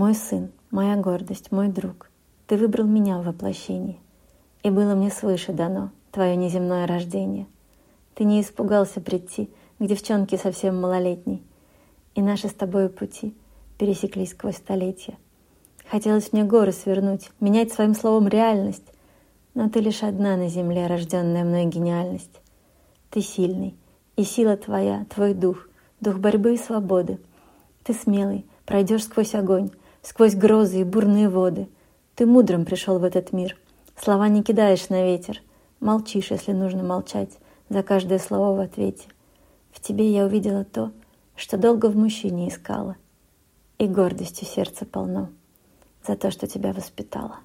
Мой сын, моя гордость, мой друг, ты выбрал меня в воплощении, и было мне свыше дано твое неземное рождение. Ты не испугался прийти к девчонке совсем малолетней, и наши с тобой пути пересеклись сквозь столетия. Хотелось мне горы свернуть, менять своим словом реальность, но ты лишь одна на земле, рожденная мной гениальность. Ты сильный, и сила твоя, твой дух, дух борьбы и свободы. Ты смелый, пройдешь сквозь огонь, сквозь грозы и бурные воды. Ты мудрым пришел в этот мир. Слова не кидаешь на ветер. Молчишь, если нужно молчать, за каждое слово в ответе. В тебе я увидела то, что долго в мужчине искала, и гордостью сердце полно за то, что тебя воспитала.